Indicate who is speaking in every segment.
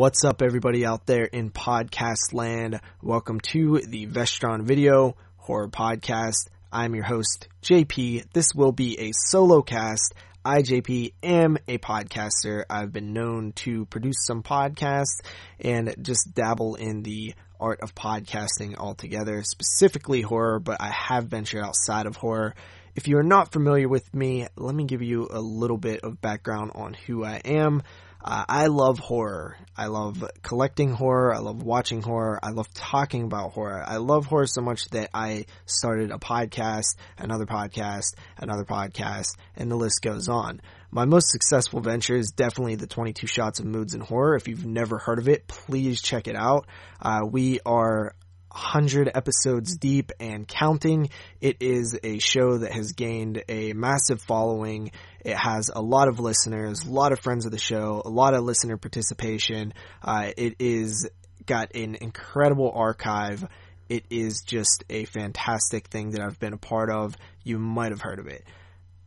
Speaker 1: What's up, everybody out there in podcast land? Welcome to the Vestron Video Horror Podcast. I'm your host, JP. This will be a solo cast. I, JP, am a podcaster. I've been known to produce some podcasts and just dabble in the art of podcasting altogether, specifically horror, but I have ventured outside of horror. If you are not familiar with me, let me give you a little bit of background on who I am. Uh, I love horror. I love collecting horror. I love watching horror. I love talking about horror. I love horror so much that I started a podcast, another podcast, another podcast, and the list goes on. My most successful venture is definitely the 22 Shots of Moods and Horror. If you've never heard of it, please check it out. Uh, we are 100 episodes deep and counting. It is a show that has gained a massive following. It has a lot of listeners, a lot of friends of the show, a lot of listener participation. Uh, it is got an incredible archive. It is just a fantastic thing that I've been a part of. You might have heard of it.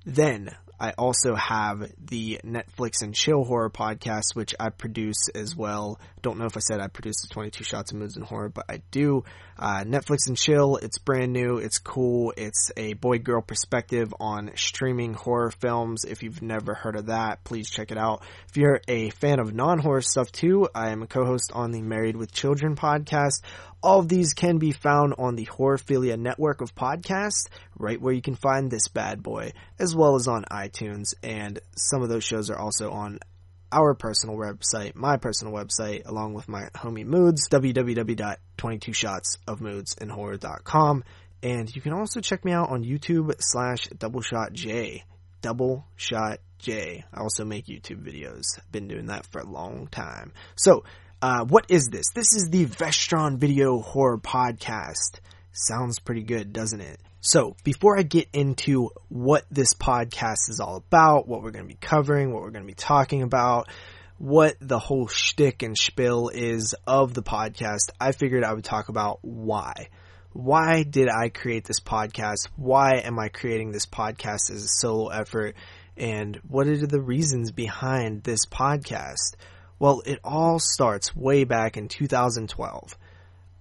Speaker 1: Then I also have the Netflix and Chill Horror podcast, which I produce as well. Don't know if I said I produce the 22 Shots of Moods and Horror, but I do. Uh, Netflix and Chill, it's brand new, it's cool, it's a boy girl perspective on streaming horror films. If you've never heard of that, please check it out. If you're a fan of non horror stuff too, I am a co host on the Married with Children podcast. All of these can be found on the Horrorphilia network of podcasts, right where you can find this bad boy, as well as on iTunes. And some of those shows are also on our personal website, my personal website, along with my homie Moods, www.22shotsofmoodsandhorror.com. And you can also check me out on YouTube slash Double Shot J. Double Shot J. I also make YouTube videos. I've Been doing that for a long time. So, uh, what is this? This is the Vestron Video Horror Podcast. Sounds pretty good, doesn't it? So, before I get into what this podcast is all about, what we're going to be covering, what we're going to be talking about, what the whole shtick and spiel is of the podcast, I figured I would talk about why. Why did I create this podcast? Why am I creating this podcast as a solo effort? And what are the reasons behind this podcast? Well, it all starts way back in 2012.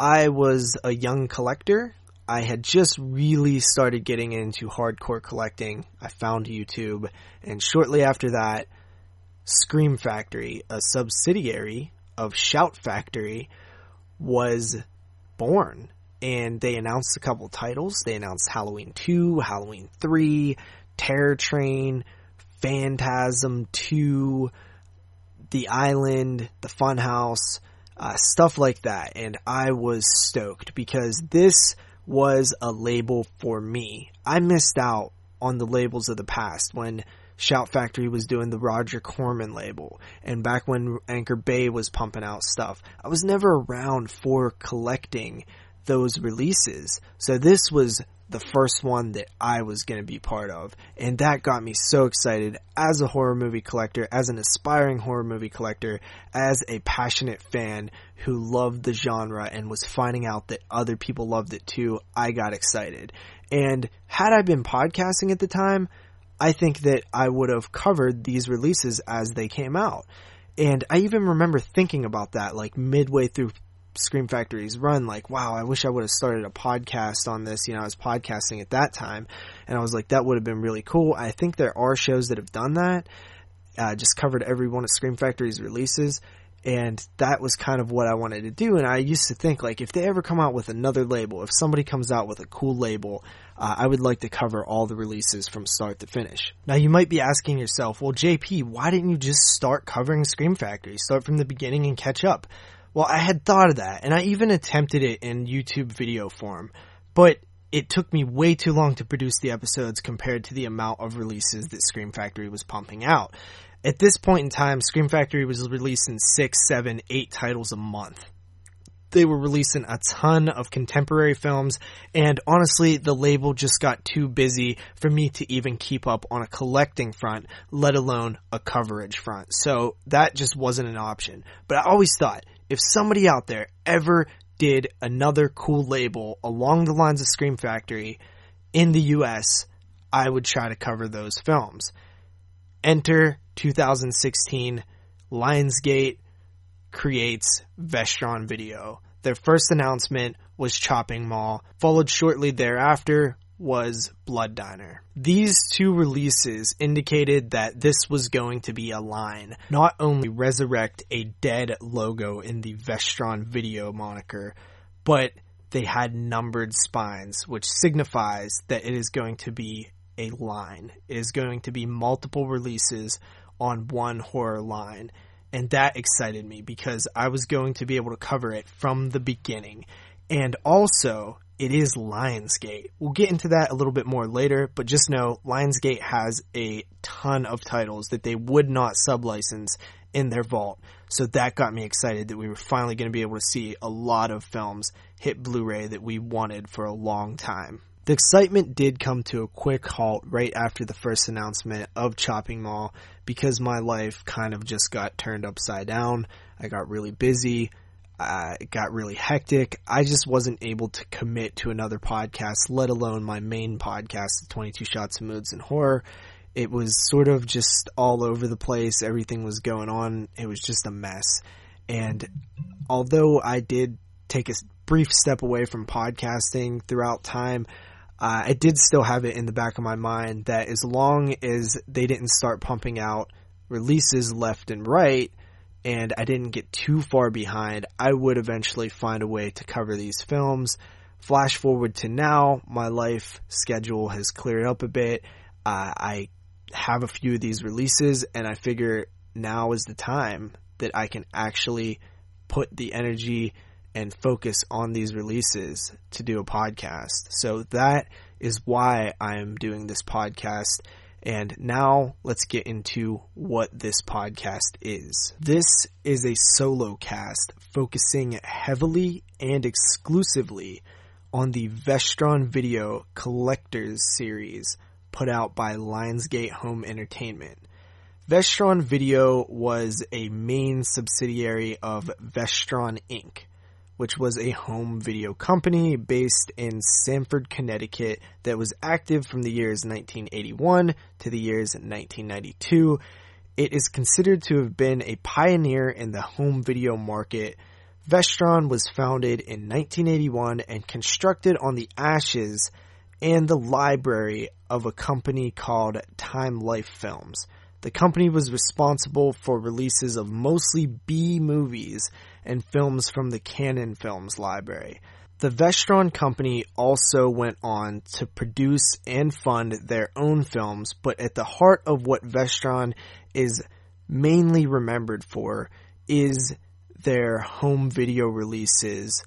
Speaker 1: I was a young collector. I had just really started getting into hardcore collecting. I found YouTube, and shortly after that, Scream Factory, a subsidiary of Shout Factory, was born. And they announced a couple titles. They announced Halloween 2, Halloween 3, Terror Train, Phantasm 2, the island, the funhouse, uh, stuff like that. And I was stoked because this was a label for me. I missed out on the labels of the past when Shout Factory was doing the Roger Corman label and back when Anchor Bay was pumping out stuff. I was never around for collecting those releases. So this was the first one that I was going to be part of. And that got me so excited as a horror movie collector, as an aspiring horror movie collector, as a passionate fan who loved the genre and was finding out that other people loved it too. I got excited. And had I been podcasting at the time, I think that I would have covered these releases as they came out. And I even remember thinking about that like midway through Scream Factory's run, like, wow, I wish I would have started a podcast on this. You know, I was podcasting at that time, and I was like, that would have been really cool. I think there are shows that have done that, uh, just covered every one of Scream Factory's releases, and that was kind of what I wanted to do. And I used to think, like, if they ever come out with another label, if somebody comes out with a cool label, uh, I would like to cover all the releases from start to finish. Now, you might be asking yourself, well, JP, why didn't you just start covering Scream Factory? Start from the beginning and catch up. Well, I had thought of that, and I even attempted it in YouTube video form, but it took me way too long to produce the episodes compared to the amount of releases that Scream Factory was pumping out. At this point in time, Scream Factory was releasing six, seven, eight titles a month. They were releasing a ton of contemporary films, and honestly, the label just got too busy for me to even keep up on a collecting front, let alone a coverage front. So that just wasn't an option. But I always thought, if somebody out there ever did another cool label along the lines of Scream Factory in the US, I would try to cover those films. Enter 2016, Lionsgate creates Vestron Video. Their first announcement was Chopping Mall, followed shortly thereafter was Blood Diner. These two releases indicated that this was going to be a line, not only resurrect a dead logo in the Vestron video moniker, but they had numbered spines, which signifies that it is going to be a line. It is going to be multiple releases on one horror line. And that excited me because I was going to be able to cover it from the beginning. And also, it is Lionsgate. We'll get into that a little bit more later, but just know Lionsgate has a ton of titles that they would not sublicense in their vault. So that got me excited that we were finally going to be able to see a lot of films hit Blu-ray that we wanted for a long time. The excitement did come to a quick halt right after the first announcement of Chopping Mall because my life kind of just got turned upside down. I got really busy. Uh, it got really hectic. I just wasn't able to commit to another podcast, let alone my main podcast, 22 Shots of Moods and Horror. It was sort of just all over the place. Everything was going on. It was just a mess. And although I did take a brief step away from podcasting throughout time, uh, I did still have it in the back of my mind that as long as they didn't start pumping out releases left and right, and I didn't get too far behind, I would eventually find a way to cover these films. Flash forward to now, my life schedule has cleared up a bit. Uh, I have a few of these releases, and I figure now is the time that I can actually put the energy and focus on these releases to do a podcast. So that is why I'm doing this podcast. And now let's get into what this podcast is. This is a solo cast focusing heavily and exclusively on the Vestron Video Collectors series put out by Lionsgate Home Entertainment. Vestron Video was a main subsidiary of Vestron Inc which was a home video company based in Stamford, Connecticut that was active from the years 1981 to the years 1992. It is considered to have been a pioneer in the home video market. Vestron was founded in 1981 and constructed on the ashes and the library of a company called Time Life Films. The company was responsible for releases of mostly B movies and films from the Cannon Films library. The Vestron Company also went on to produce and fund their own films, but at the heart of what Vestron is mainly remembered for is their home video releases,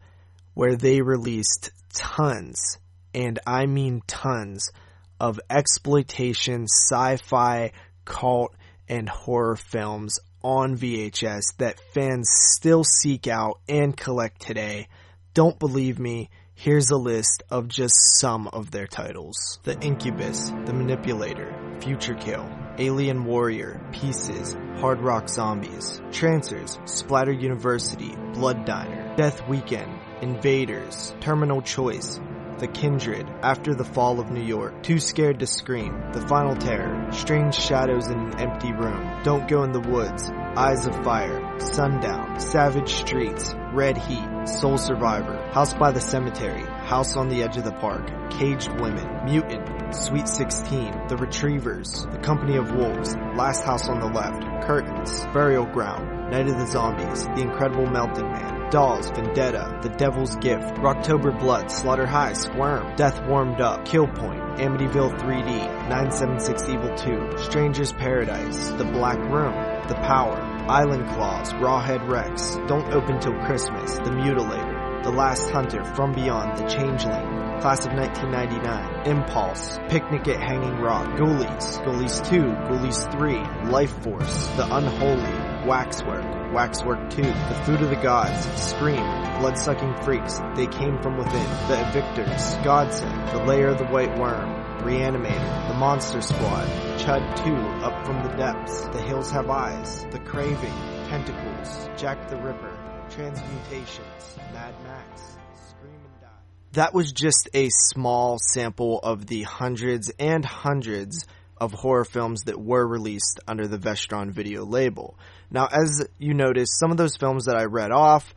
Speaker 1: where they released tons, and I mean tons, of exploitation, sci fi, cult, and horror films on VHS that fans still seek out and collect today. Don't believe me? Here's a list of just some of their titles. The Incubus, The Manipulator, Future Kill, Alien Warrior, Pieces, Hard Rock Zombies, Trancers, Splatter University, Blood Diner, Death Weekend, Invaders, Terminal Choice, the Kindred, After the Fall of New York, Too Scared to Scream, The Final Terror, Strange Shadows in an Empty Room, Don't Go in the Woods, Eyes of Fire, Sundown, Savage Streets, Red Heat, Soul Survivor, House by the Cemetery, House on the Edge of the Park, Caged Women, Mutant, Sweet 16, The Retrievers, The Company of Wolves, Last House on the Left, Curtains, Burial Ground, Night of the Zombies, The Incredible Melting Man, Dolls, Vendetta, The Devil's Gift, Rocktober Blood, Slaughter High, Squirm, Death Warmed Up, Kill Point, Amityville 3D, 976 Evil 2, Stranger's Paradise, The Black Room, The Power, Island Claws, Rawhead Rex, Don't Open Till Christmas, The Mutilator, The Last Hunter, From Beyond, The Changeling, Class of 1999, Impulse, Picnic at Hanging Rock, Ghoulies, Ghoulies 2, Ghoulies 3, Life Force, The Unholy, Waxwork, Waxwork 2, The Food of the Gods, Scream, Blood-Sucking Freaks, They Came From Within, The Evictors, Godsend, The Lair of the White Worm, Reanimator, The Monster Squad, Chud 2, Up From the Depths, The Hills Have Eyes, The Craving, Tentacles, Jack the Ripper, Transmutations, Mad Max, Scream and Die. That was just a small sample of the hundreds and hundreds of horror films that were released under the Vestron video label. Now, as you notice, some of those films that I read off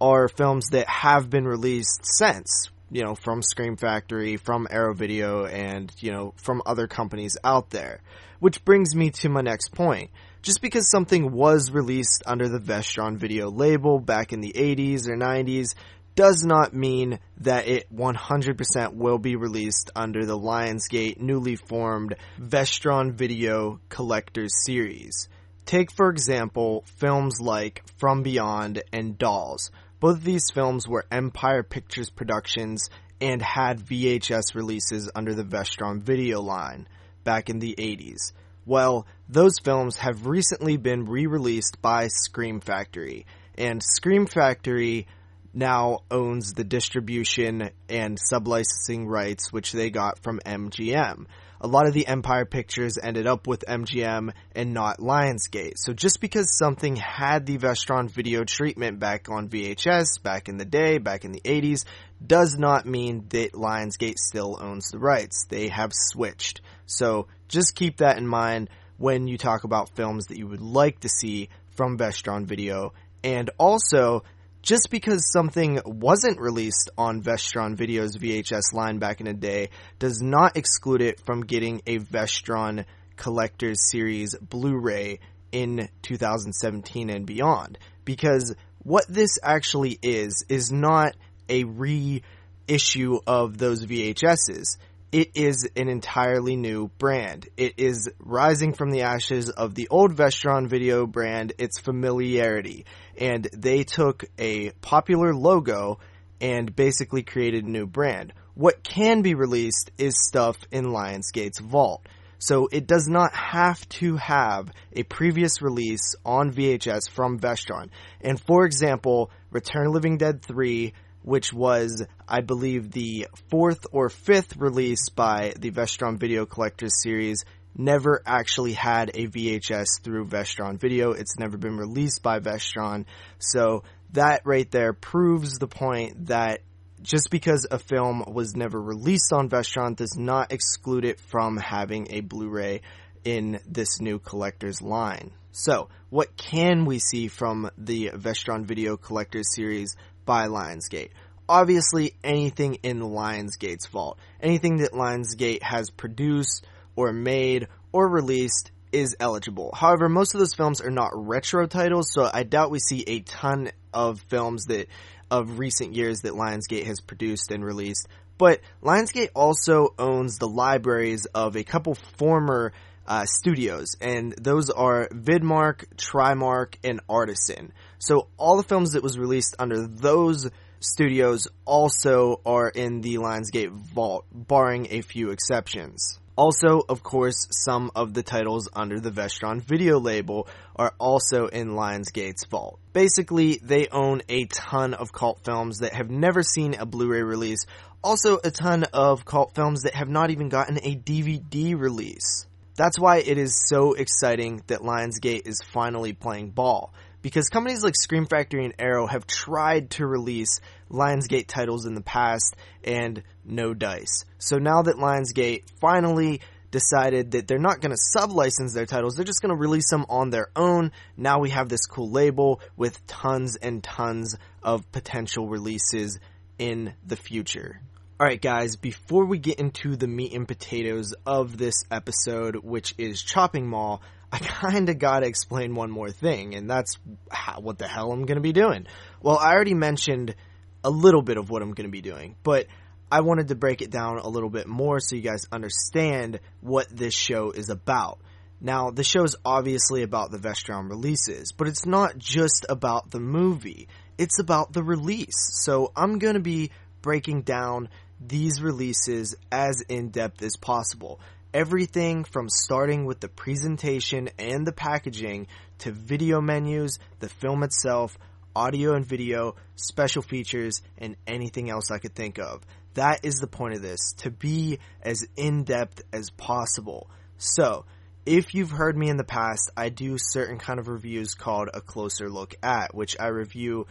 Speaker 1: are films that have been released since, you know, from Scream Factory, from Arrow Video, and, you know, from other companies out there. Which brings me to my next point. Just because something was released under the Vestron video label back in the 80s or 90s does not mean that it 100% will be released under the Lionsgate newly formed Vestron Video Collectors series. Take, for example, films like From Beyond and Dolls. Both of these films were Empire Pictures productions and had VHS releases under the Vestron video line back in the 80s. Well, those films have recently been re-released by Scream Factory, and Scream Factory now owns the distribution and sublicensing rights which they got from MGM. A lot of the Empire pictures ended up with MGM and not Lionsgate. So just because something had the Vestron video treatment back on VHS back in the day, back in the 80s, does not mean that Lionsgate still owns the rights. They have switched. So just keep that in mind when you talk about films that you would like to see from Vestron Video. And also, just because something wasn't released on Vestron Video's VHS line back in the day does not exclude it from getting a Vestron Collector's Series Blu-ray in 2017 and beyond. Because what this actually is, is not a reissue of those VHSs it is an entirely new brand. It is rising from the ashes of the old Vestron video brand, its familiarity. And they took a popular logo and basically created a new brand. What can be released is stuff in Lionsgate's vault. So it does not have to have a previous release on VHS from Vestron. And for example, Return Living Dead 3 which was, I believe, the fourth or fifth release by the Vestron Video Collectors series, never actually had a VHS through Vestron Video. It's never been released by Vestron. So that right there proves the point that just because a film was never released on Vestron does not exclude it from having a Blu-ray in this new collector's line. So, what can we see from the Vestron Video Collectors series by Lionsgate. Obviously, anything in Lionsgate's vault, anything that Lionsgate has produced or made or released is eligible. However, most of those films are not retro titles, so I doubt we see a ton of films that of recent years that Lionsgate has produced and released. But Lionsgate also owns the libraries of a couple former uh, studios, and those are Vidmark, Trimark, and Artisan. So all the films that was released under those studios also are in the Lionsgate vault, barring a few exceptions. Also, of course, some of the titles under the Vestron video label are also in Lionsgate's vault. Basically, they own a ton of cult films that have never seen a Blu-ray release, also a ton of cult films that have not even gotten a DVD release. That's why it is so exciting that Lionsgate is finally playing ball. Because companies like Scream Factory and Arrow have tried to release Lionsgate titles in the past and no dice. So now that Lionsgate finally decided that they're not going to sub-license their titles, they're just going to release them on their own. Now we have this cool label with tons and tons of potential releases in the future. Alright guys, before we get into the meat and potatoes of this episode, which is Chopping Mall, I kinda gotta explain one more thing, and that's how, what the hell I'm gonna be doing. Well, I already mentioned a little bit of what I'm gonna be doing, but I wanted to break it down a little bit more so you guys understand what this show is about. Now, the show is obviously about the Vestron releases, but it's not just about the movie. It's about the release. So I'm gonna be breaking down these releases as in depth as possible. Everything from starting with the presentation and the packaging to video menus, the film itself, audio and video, special features, and anything else I could think of. That is the point of this, to be as in depth as possible. So, if you've heard me in the past, I do certain kind of reviews called a closer look at, which I review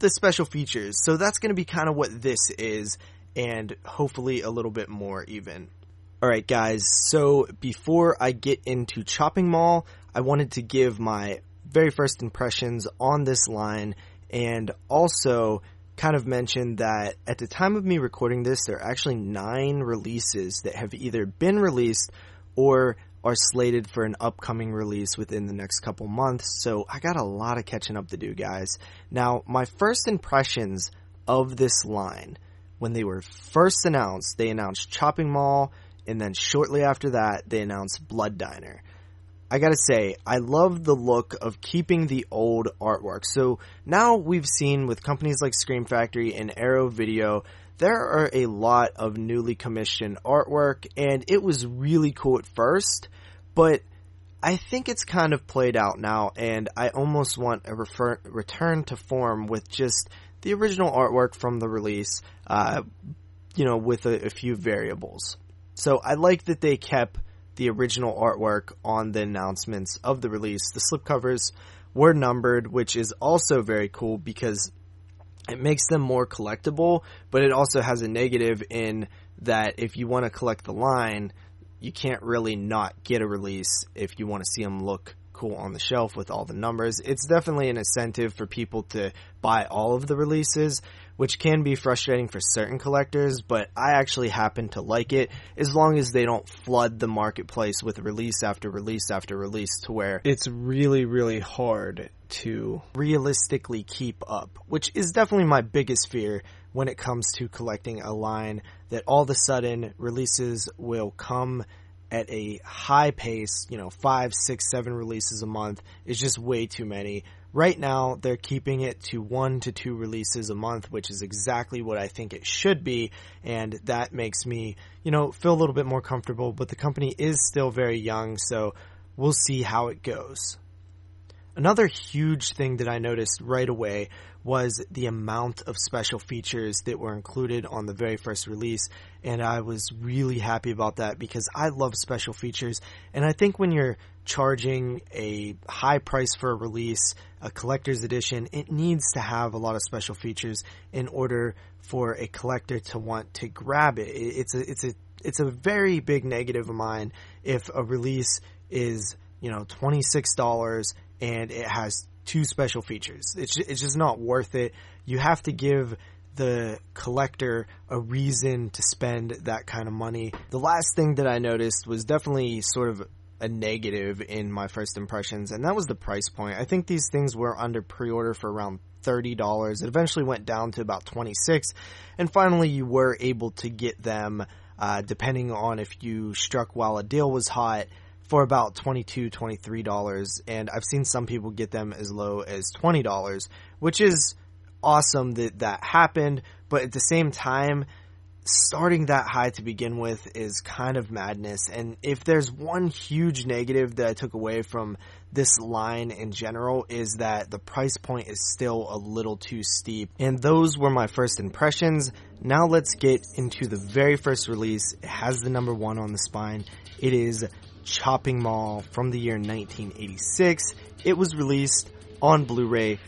Speaker 1: the special features. So that's going to be kind of what this is, and hopefully a little bit more even. Alright guys, so before I get into Chopping Mall, I wanted to give my very first impressions on this line and also kind of mention that at the time of me recording this, there are actually nine releases that have either been released or are slated for an upcoming release within the next couple months. So I got a lot of catching up to do, guys. Now, my first impressions of this line, when they were first announced, they announced Chopping Mall, and then shortly after that, they announced Blood Diner. I gotta say, I love the look of keeping the old artwork. So now we've seen with companies like Scream Factory and Arrow Video, there are a lot of newly commissioned artwork, and it was really cool at first, but I think it's kind of played out now, and I almost want a refer- return to form with just the original artwork from the release, uh, you know, with a, a few variables. So I like that they kept the original artwork on the announcements of the release. The slipcovers were numbered, which is also very cool because it makes them more collectible, but it also has a negative in that if you want to collect the line, you can't really not get a release if you want to see them look cool on the shelf with all the numbers. It's definitely an incentive for people to buy all of the releases, which can be frustrating for certain collectors, but I actually happen to like it as long as they don't flood the marketplace with release after release after release to where it's really, really hard to realistically keep up, which is definitely my biggest fear when it comes to collecting a line that all of a sudden releases will come at a high pace, you know, five, six, seven releases a month is just way too many. Right now, they're keeping it to one to two releases a month, which is exactly what I think it should be. And that makes me, you know, feel a little bit more comfortable, but the company is still very young, so we'll see how it goes. Another huge thing that I noticed right away was the amount of special features that were included on the very first release. And I was really happy about that because I love special features. And I think when you're charging a high price for a release, a collector's edition, it needs to have a lot of special features in order for a collector to want to grab it. It's a, it's a, it's a very big negative of mine if a release is, you know, $26 and it has two special features. It's it's just not worth it. You have to give the collector a reason to spend that kind of money. The last thing that I noticed was definitely sort of a negative in my first impressions, and that was the price point. I think these things were under pre-order for around $30. It eventually went down to about 26 and finally you were able to get them uh, depending on if you struck while a deal was hot for about $22, $23. And I've seen some people get them as low as $20, which is awesome that that happened. But at the same time, starting that high to begin with is kind of madness. And if there's one huge negative that I took away from this line in general is that the price point is still a little too steep. And those were my first impressions. Now let's get into the very first release. It has the number one on the spine. It is Chopping Mall from the year 1986. It was released on Blu-ray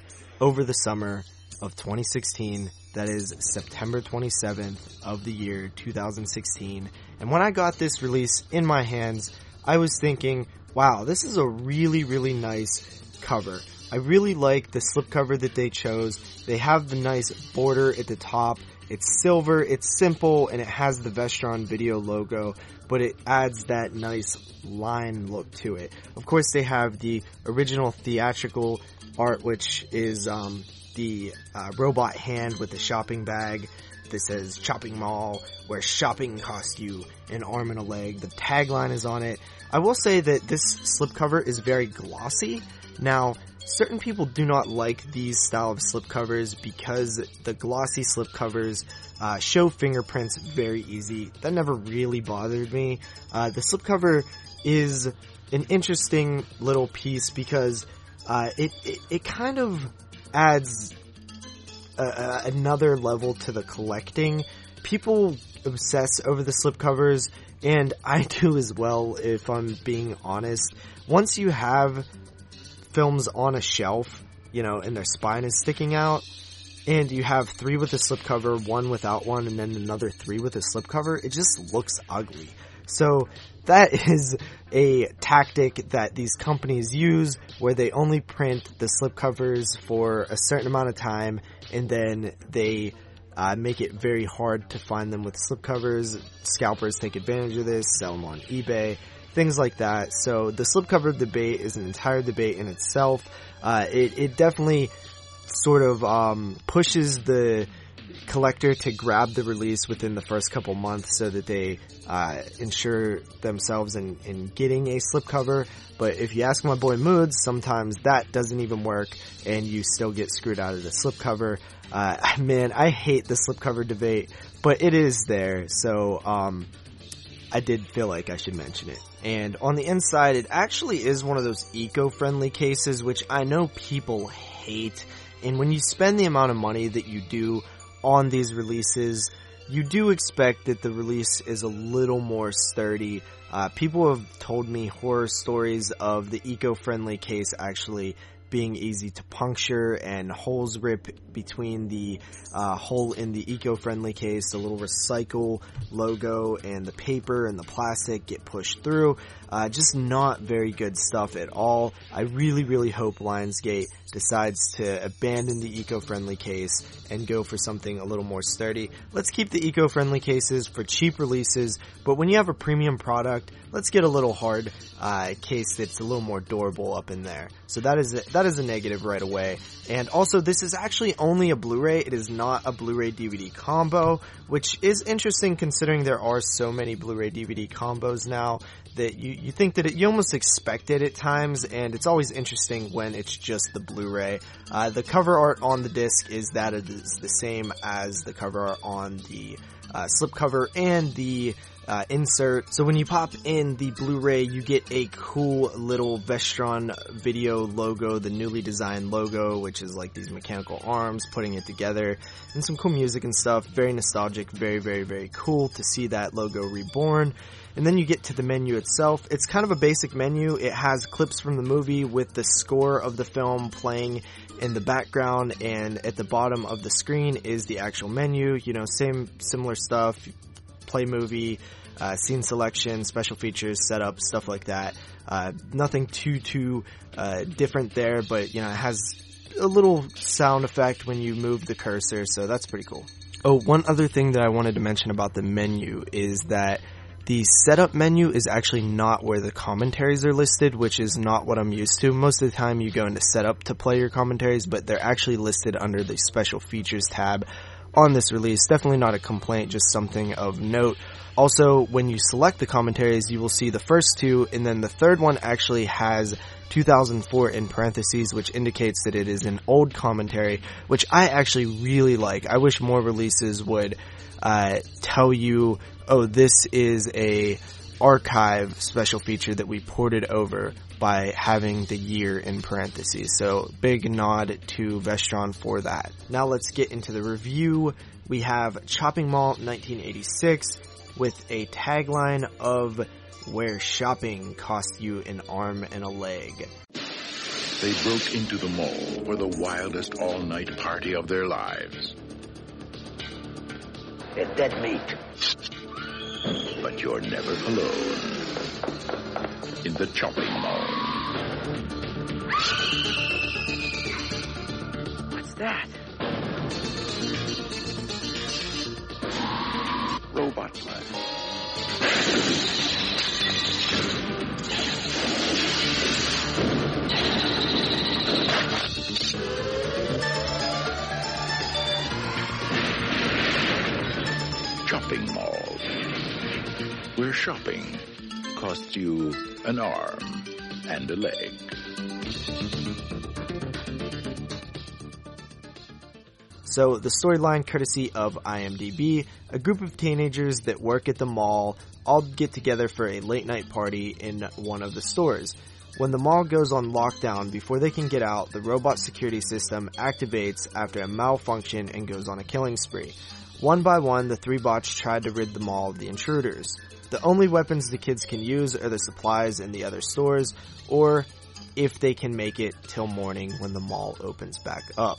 Speaker 1: over the summer of 2016. That is September 27th of the year 2016. And when I got this release in my hands, I was thinking, wow, this is a really, really nice cover. I really like the slipcover that they chose. They have the nice border at the top. It's silver, it's simple, and it has the Vestron video logo, but it adds that nice line look to it. Of course, they have the original theatrical art, which is um, the uh, robot hand with the shopping bag that says Shopping Mall, where shopping costs you an arm and a leg. The tagline is on it. I will say that this slipcover is very glossy. Now, certain people do not like these style of slipcovers because the glossy slipcovers uh, show fingerprints very easy. That never really bothered me. Uh, the slipcover is an interesting little piece because uh, it, it, it kind of adds a, a, another level to the collecting. People obsess over the slipcovers, and I do as well, if I'm being honest. Once you have films on a shelf, you know, and their spine is sticking out, and you have three with a slipcover, one without one, and then another three with a slipcover, it just looks ugly. So that is a tactic that these companies use where they only print the slipcovers for a certain amount of time and then they uh, make it very hard to find them with slipcovers. Scalpers take advantage of this, sell them on eBay, things like that. So the slipcover debate is an entire debate in itself. Uh, it, it definitely sort of um, pushes the collector to grab the release within the first couple months so that they uh, ensure themselves in, in getting a slipcover. But if you ask my boy Moods, sometimes that doesn't even work and you still get screwed out of the slipcover. Uh, man, I hate the slipcover debate, but it is there. So, um, I did feel like I should mention it. And on the inside, it actually is one of those eco-friendly cases, which I know people hate. And when you spend the amount of money that you do on these releases, you do expect that the release is a little more sturdy. Uh, people have told me horror stories of the eco-friendly case actually being easy to puncture and holes rip between the uh, hole in the eco-friendly case, the little recycle logo and the paper and the plastic get pushed through. Uh, just not very good stuff at all. I really, really hope Lionsgate decides to abandon the eco-friendly case and go for something a little more sturdy. Let's keep the eco-friendly cases for cheap releases, but when you have a premium product, let's get a little hard uh, case that's a little more durable up in there. So that is a, that is a negative right away. And also, this is actually only a Blu-ray. It is not a Blu-ray DVD combo, which is interesting considering there are so many Blu-ray DVD combos now that you, you think that it, you almost expect it at times, and it's always interesting when it's just the Blu-ray. Uh, the cover art on the disc is that it is the same as the cover art on the uh, slipcover and the uh, insert. So when you pop in the Blu-ray, you get a cool little Vestron video logo, the newly designed logo, which is like these mechanical arms putting it together, and some cool music and stuff. Very nostalgic, very, very, very cool to see that logo reborn. And then you get to the menu itself. It's kind of a basic menu. It has clips from the movie with the score of the film playing in the background and at the bottom of the screen is the actual menu. You know, same, similar stuff. Play movie, uh, scene selection, special features, setup, stuff like that. Uh, nothing too, too, uh, different there, but, you know, it has a little sound effect when you move the cursor, so that's pretty cool. Oh, one other thing that I wanted to mention about the menu is that the setup menu is actually not where the commentaries are listed, which is not what I'm used to. Most of the time you go into setup to play your commentaries, but they're actually listed under the special features tab on this release. Definitely not a complaint, just something of note. Also, when you select the commentaries, you will see the first two, and then the third one actually has 2004 in parentheses, which indicates that it is an old commentary, which I actually really like. I wish more releases would uh, tell you, oh, this is a archive special feature that we ported over by having the year in parentheses. So big nod to Vestron for that. Now let's get into the review. We have Chopping Mall 1986 with a tagline of where shopping costs you an arm and a leg.
Speaker 2: They broke into the mall for the wildest all-night party of their lives.
Speaker 3: They're dead meat.
Speaker 2: But you're never alone. In the chopping mall.
Speaker 3: What's that?
Speaker 2: Robot Man. Shopping mall. Where shopping costs you an arm and a leg.
Speaker 1: So the storyline courtesy of IMDb, a group of teenagers that work at the mall all get together for a late night party in one of the stores. When the mall goes on lockdown before they can get out, the robot security system activates after a malfunction and goes on a killing spree. One by one, the three bots tried to rid the mall of the intruders. The only weapons the kids can use are the supplies in the other stores, or if they can make it till morning when the mall opens back up.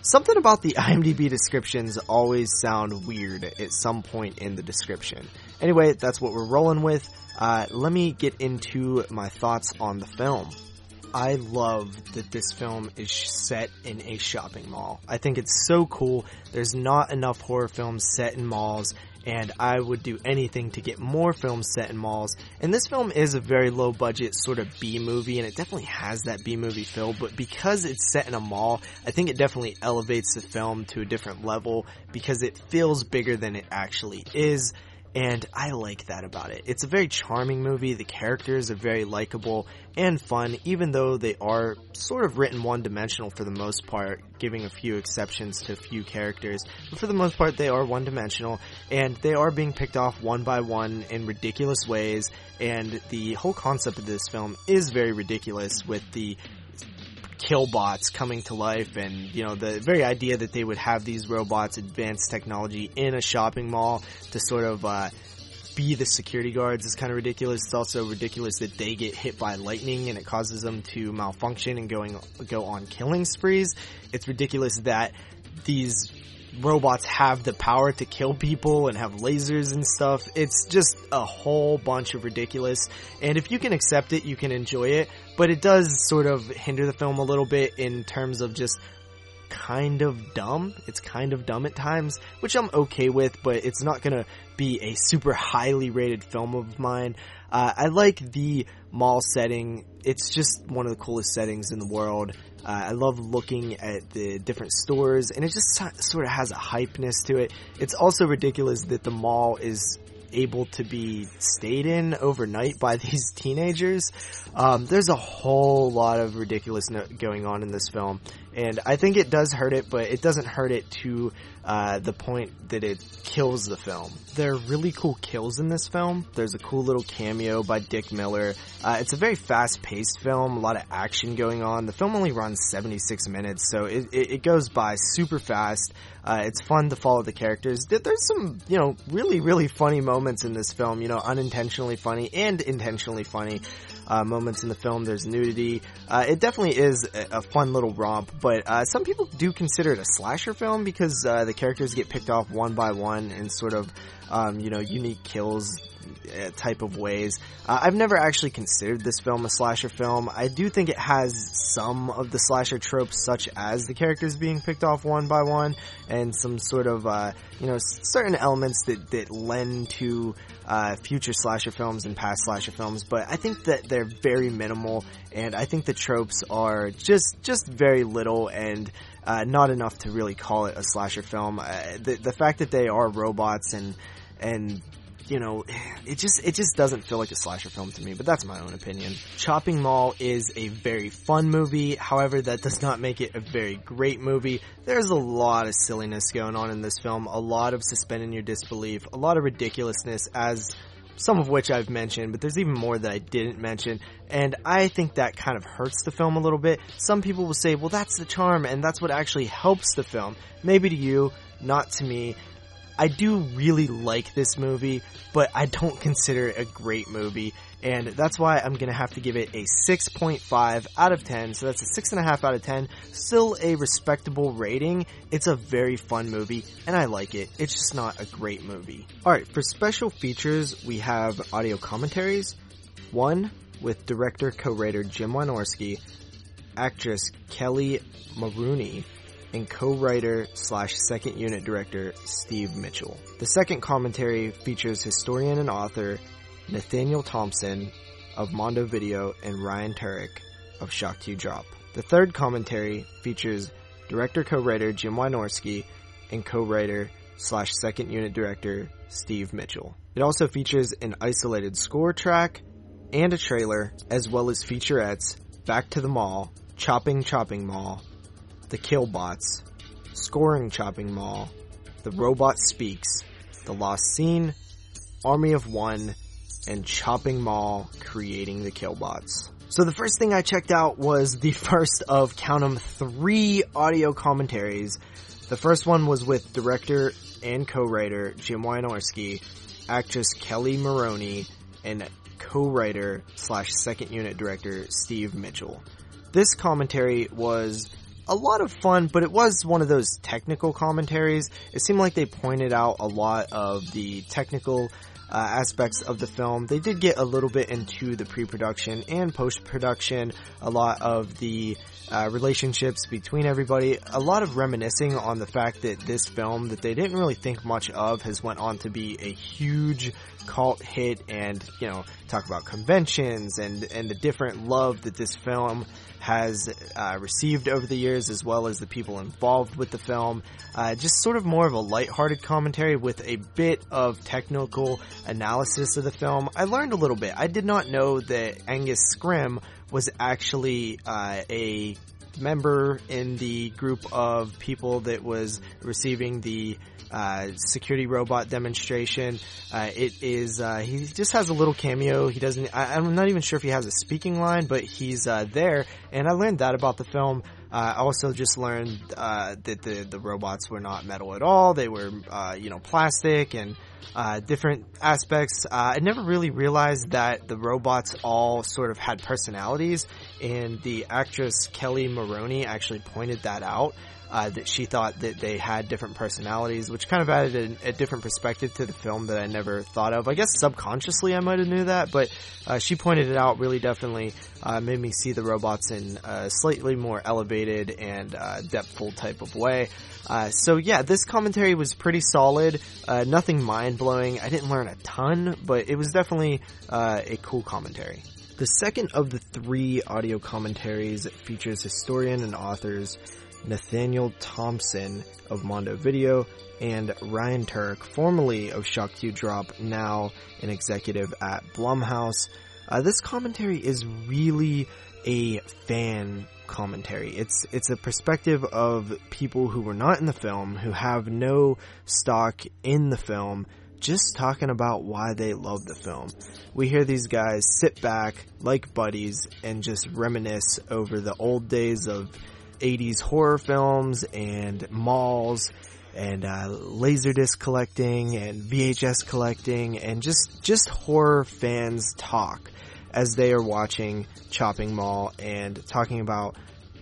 Speaker 1: Something about the IMDb descriptions always sound weird at some point in the description. Anyway, that's what we're rolling with. Uh, let me get into my thoughts on the film. I love that this film is set in a shopping mall. I think it's so cool. There's not enough horror films set in malls, and I would do anything to get more films set in malls. And this film is a very low budget sort of B movie, and it definitely has that B movie feel, but because it's set in a mall, I think it definitely elevates the film to a different level because it feels bigger than it actually is and I like that about it. It's a very charming movie, the characters are very likable and fun, even though they are sort of written one dimensional for the most part, giving a few exceptions to a few characters, but for the most part they are one dimensional, and they are being picked off one by one in ridiculous ways, and the whole concept of this film is very ridiculous with the killbots coming to life and you know the very idea that they would have these robots advanced technology in a shopping mall to sort of uh, be the security guards is kind of ridiculous. It's also ridiculous that they get hit by lightning and it causes them to malfunction and going go on killing sprees. It's ridiculous that these robots have the power to kill people and have lasers and stuff. It's just a whole bunch of ridiculous. And if you can accept it, you can enjoy it. But it does sort of hinder the film a little bit in terms of just kind of dumb. It's kind of dumb at times, which I'm okay with, but it's not gonna be a super highly rated film of mine. Uh, I like the mall setting. It's just one of the coolest settings in the world. Uh, I love looking at the different stores, and it just sort of has a hypeness to it. It's also ridiculous that the mall is able to be stayed in overnight by these teenagers. Um, there's a whole lot of ridiculousness going on in this film, and I think it does hurt it, but it doesn't hurt it to uh, the point that it kills the film. There are really cool kills in this film. There's a cool little cameo by Dick Miller. Uh, it's a very fast-paced film, a lot of action going on. The film only runs 76 minutes, so it, it, it goes by super fast. Uh, it's fun to follow the characters. There's some, you know, really, really funny moments in this film, you know, unintentionally funny and intentionally funny uh, moments in the film. There's nudity. Uh, it definitely is a, a, fun little romp, but uh, some people do consider it a slasher film because uh, the characters get picked off one by one in sort of, um, you know, unique kills type of ways. Uh, I've never actually considered this film a slasher film. I do think it has some of the slasher tropes, such as the characters being picked off one by one, and some sort of, uh, you know, certain elements that, that lend to uh, future slasher films and past slasher films. But I think that they're very minimal, and I think the tropes are just just very little and. Uh, not enough to really call it a slasher film. Uh, the the fact that they are robots and and you know, it just it just doesn't feel like a slasher film to me, but that's my own opinion. Chopping Mall is a very fun movie, however, that does not make it a very great movie. There's a lot of silliness going on in this film, a lot of suspending your disbelief, a lot of ridiculousness as some of which I've mentioned, but there's even more that I didn't mention, and I think that kind of hurts the film a little bit. Some people will say, well, that's the charm, and that's what actually helps the film. Maybe to you, not to me. I do really like this movie, but I don't consider it a great movie, and that's why I'm gonna have to give it a 6.5 out of 10, so that's a 6.5 out of 10. Still a respectable rating. It's a very fun movie, and I like it. It's just not a great movie. Alright, for special features, we have audio commentaries. One with director co-writer Jim Wynorski, actress Kelly Maroney, and co-writer slash second unit director Steve Mitchell. The second commentary features historian and author Nathaniel Thompson of Mondo Video and Ryan Turek of Shock 2 Drop. The third commentary features director co-writer Jim Wynorski and co-writer slash second unit director Steve Mitchell. It also features an isolated score track and a trailer, as well as featurettes, Back to the Mall, Chopping Chopping Mall, the Killbots, Scoring Chopping Mall, The Robot Speaks, The Lost Scene, Army of One, and Chopping Mall creating the Killbots. So the first thing I checked out was the first of count 'em three audio commentaries. The first one was with director and co-writer Jim Wynorski, actress Kelly Maroney, and co-writer slash second unit director Steve Mitchell. This commentary was a lot of fun, but it was one of those technical commentaries. It seemed like they pointed out a lot of the technical uh, aspects of the film. They did get a little bit into the pre-production and post-production, a lot of the uh, relationships between everybody, a lot of reminiscing on the fact that this film that they didn't really think much of has went on to be a huge cult hit and, you know, talk about conventions and, and the different love that this film has uh, received over the years as well as the people involved with the film. Uh, just sort of more of a lighthearted commentary with a bit of technical analysis of the film. I learned a little bit. I did not know that Angus Scrimm was actually uh, a member in the group of people that was receiving the uh, security robot demonstration. Uh, it is uh, he just has a little cameo. He doesn't. I, am not even sure if he has a speaking line, but he's uh, there. And I learned that about the film. Uh, I also just learned uh, that the the robots were not metal at all. They were you know plastic and uh, different aspects. Uh, I never really realized that the robots all sort of had personalities, and the actress Kelli Maroney actually pointed that out. Uh, that she thought that they had different personalities, which kind of added a, a, different perspective to the film that I never thought of. I guess subconsciously I might have knew that, but uh, she pointed it out really definitely uh, made me see the robots in a slightly more elevated and uh, depthful type of way. Uh, so yeah, this commentary was pretty solid. Uh, nothing mind blowing. I didn't learn a ton, but it was definitely a cool commentary. The second of the three audio commentaries features historian and authors Nathaniel Thompson of Mondo Video and Ryan Turek, formerly of Shock Till You Drop, now an executive at Blumhouse. Uh, this commentary is really a fan commentary. It's it's a perspective of people who were not in the film, who have no stock in the film, just talking about why they love the film. We hear these guys sit back like buddies and just reminisce over the old days of 80s horror films and malls and uh, laserdisc collecting and VHS collecting and just just horror fans talk as they are watching Chopping Mall and talking about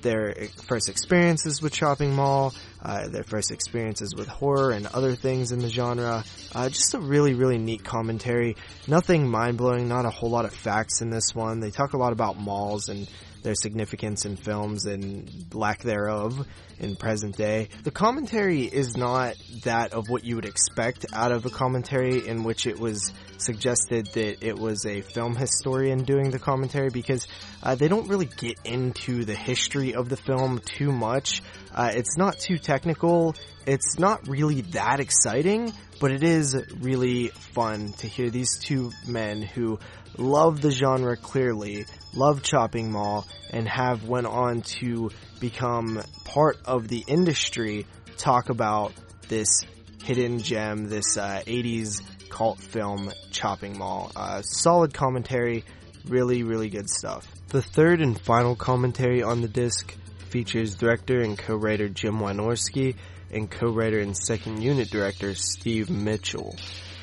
Speaker 1: their first experiences with Chopping Mall, uh, their first experiences with horror and other things in the genre. Uh, just a really, really neat commentary. Nothing mind blowing, not a whole lot of facts in this one. They talk a lot about malls and their significance in films and lack thereof in present day. The commentary is not that of what you would expect out of a commentary in which it was suggested that it was a film historian doing the commentary because uh, they don't really get into the history of the film too much. Uh, it's not too technical. It's not really that exciting, but it is really fun to hear these two men who love the genre clearly, love Chopping Mall, and have went on to become part of the industry talk about this hidden gem, this uh, 80s cult film, Chopping Mall. Uh, solid commentary, really, really good stuff. The third and final commentary on the disc features director and co-writer Jim Wynorski and co-writer and second unit director Steve Mitchell.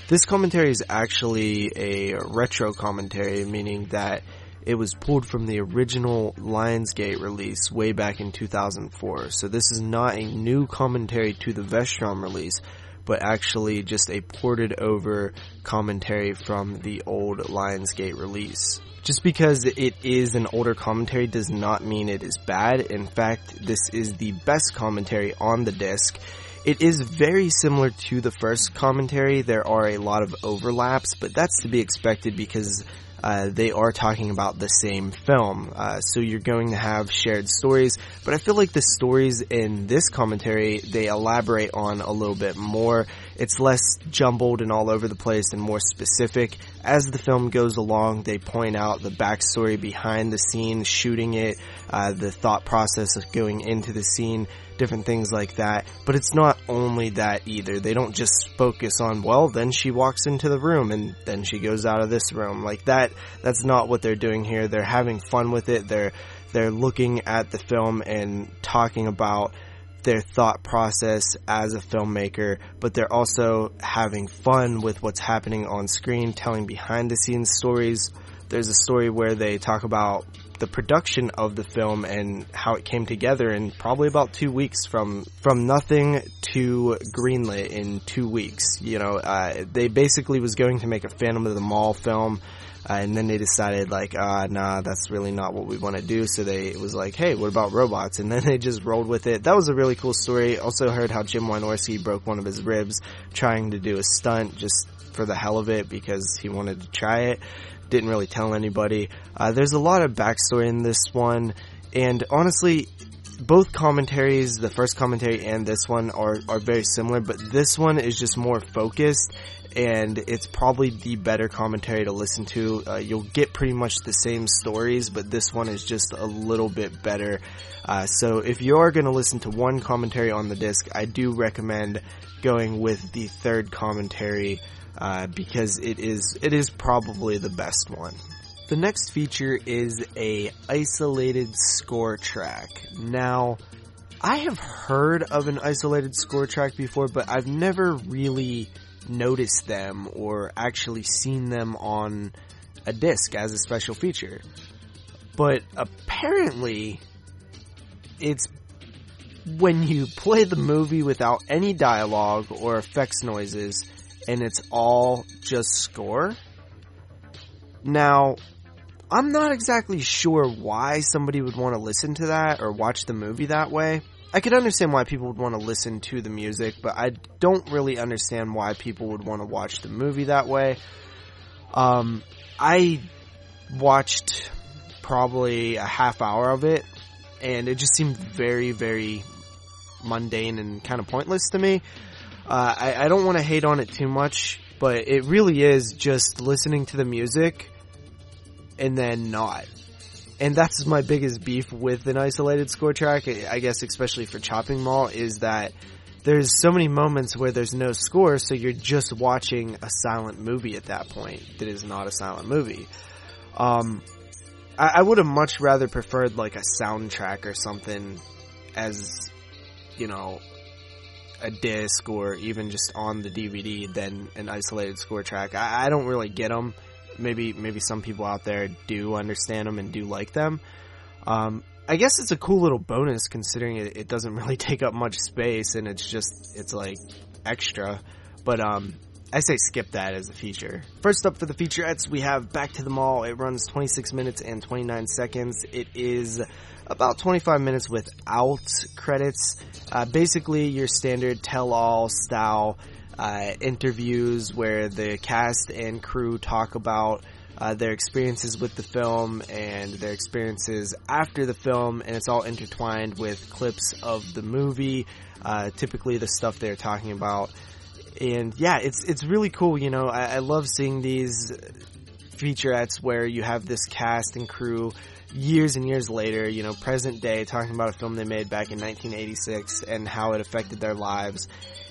Speaker 1: This commentary is actually a retro commentary, meaning that it was pulled from the original Lionsgate release way back in 2004. So this is not a new commentary to the Vestron release, but actually just a ported over commentary from the old Lionsgate release. Just because it is an older commentary does not mean it is bad. In fact, this is the best commentary on the disc. It is very similar to the first commentary. There are a lot of overlaps, but that's to be expected because uh, they are talking about the same film. Uh, so you're going to have shared stories, but I feel like the stories in this commentary, they elaborate on a little bit more. It's less jumbled and all over the place and more specific. As the film goes along, they point out the backstory behind the scene, shooting it, uh, the thought process of going into the scene, different things like that. But it's not only that either. They don't just focus on, well, then she walks into the room and then she goes out of this room. Like that, that's not what they're doing here. They're having fun with it. They're, they're looking at the film and talking about their thought process as a filmmaker, but they're also having fun with what's happening on screen, telling behind the scenes stories. There's a story where they talk about the production of the film and how it came together in probably about two weeks from from nothing to greenlit in two weeks. You know, uh, they basically was going to make a Phantom of the Mall film. Uh, and then they decided like, ah, uh, nah, that's really not what we want to do. So they, was like, hey, what about robots? And then they just rolled with it. That was a really cool story. Also heard how Jim Wynorski broke one of his ribs trying to do a stunt just for the hell of it because he wanted to try it didn't really tell anybody. Uh, there's a lot of backstory in this one, and honestly, both commentaries, the first commentary and this one, are, are very similar, but this one is just more focused, and it's probably the better commentary to listen to. Uh, you'll get pretty much the same stories, but this one is just a little bit better. Uh, so if you are going to listen to one commentary on the disc, I do recommend going with the third commentary uh, because it is it is probably the best one. The next feature is a isolated score track. Now, I have heard of an isolated score track before, but I've never really noticed them or actually seen them on a disc as a special feature. But apparently, it's when you play the movie without any dialogue or effects noises, and it's all just score. Now, I'm not exactly sure why somebody would want to listen to that or watch the movie that way. I could understand why people would want to listen to the music, but I don't really understand why people would want to watch the movie that way. Um, I watched probably a half hour of it, and it just seemed very, very mundane and kind of pointless to me. Uh, I, I don't want to hate on it too much, but it really is just listening to the music and then not. And that's my biggest beef with an isolated score track, I guess especially for Chopping Mall, is that there's so many moments where there's no score, so you're just watching a silent movie at that point that is not a silent movie. Um, I, I would have much rather preferred like a soundtrack or something as, you know, a disc or even just on the DVD than an isolated score track. I, I don't really get them. Maybe maybe some people out there do understand them and do like them. Um, I guess it's a cool little bonus considering it, it, doesn't really take up much space and it's just it's like extra. But um, I say skip that as a feature. First up for the featurettes, we have Back to the Mall. It runs 26 minutes and 29 seconds. It is about 25 minutes without credits. Uh, basically, your standard tell-all style uh, interviews where the cast and crew talk about uh, their experiences with the film and their experiences after the film, and it's all intertwined with clips of the movie, uh, typically the stuff they're talking about. And yeah, it's it's really cool. You know, I, I love seeing these featurettes where you have this cast and crew years and years later, you know, present day, talking about a film they made back in 1986 and how it affected their lives.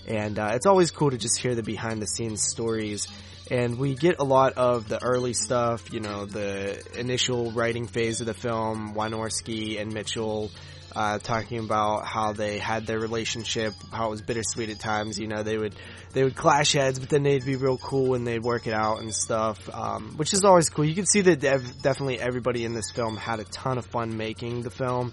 Speaker 1: And uh, it's always cool to just hear the behind the scenes stories. And we get a lot of the early stuff, you know, the initial writing phase of the film, Wynorski and Mitchell uh, talking about how they had their relationship, how it was bittersweet at times. You know, they would they would clash heads, but then they'd be real cool and they'd work it out and stuff, um, which is always cool. You can see that dev- definitely everybody in this film had a ton of fun making the film.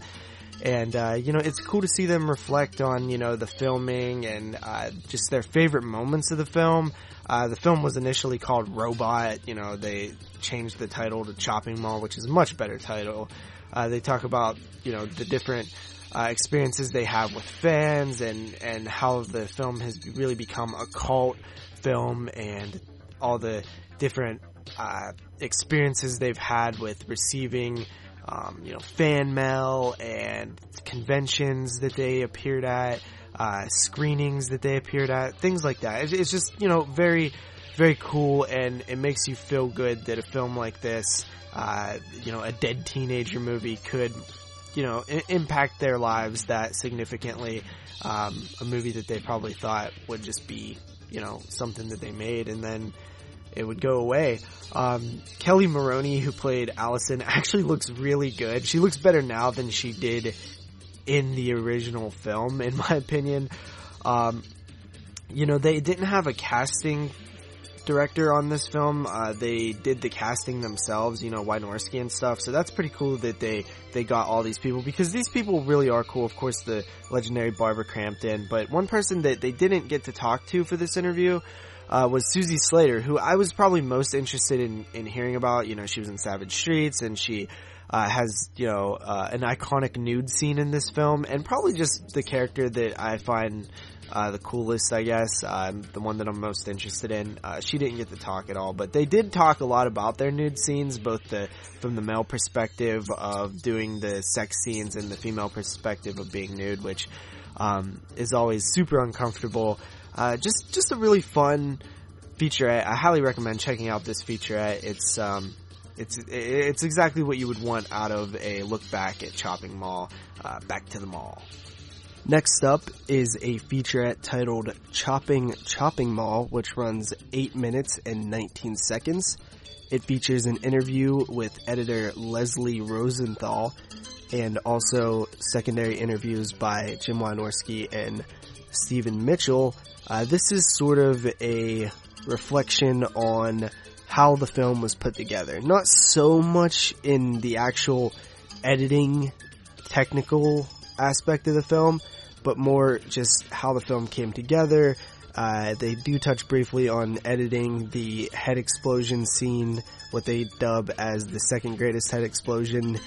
Speaker 1: And, uh, you know, it's cool to see them reflect on, you know, the filming and, uh, just their favorite moments of the film. Uh, the film was initially called Robot, you know, they changed the title to Chopping Mall, which is a much better title. Uh, they talk about you know the different uh, experiences they have with fans and and how the film has really become a cult film and all the different uh, experiences they've had with receiving um, you know fan mail and conventions that they appeared at uh, screenings that they appeared at things like that it's, it's just you know very very cool and it makes you feel good that a film like this uh, you know, a dead teenager movie could, you know, I- impact their lives that significantly. Um, a movie that they probably thought would just be, you know, something that they made and then it would go away. Um, Kelli Maroney, who played Allison, actually looks really good. She looks better now than she did in the original film, in my opinion. Um, you know, they didn't have a casting director on this film. Uh, they did the casting themselves, you know, Wynorski and stuff. So that's pretty cool that they they got all these people because these people really are cool. Of course, the legendary Barbara Crampton, but one person that they didn't get to talk to for this interview. Uh, was Suzee Slater, who I was probably most interested in, in hearing about. You know, she was in Savage Streets and she, uh, has, you know, uh, an iconic nude scene in this film and probably just the character that I find, uh, the coolest, I guess, um, the one that I'm most interested in. Uh, she didn't get to talk at all, but they did talk a lot about their nude scenes, both the from the male perspective of doing the sex scenes and the female perspective of being nude, which um, is always super uncomfortable. Uh, just just a really fun featurette. I highly recommend checking out this featurette. It's um, it's it's exactly what you would want out of a look back at Chopping Mall. Uh, back to the mall. Next up is a featurette titled Chopping Chopping Mall, which runs 8 minutes and 19 seconds. It features an interview with editor Leslie Rosenthal and also secondary interviews by Jim Wynorski and Stephen Mitchell. Uh, this is sort of a reflection on how the film was put together. Not so much in the actual editing technical aspect of the film, but more just how the film came together. Uh, they do touch briefly on editing the head explosion scene, what they dub as the second greatest head explosion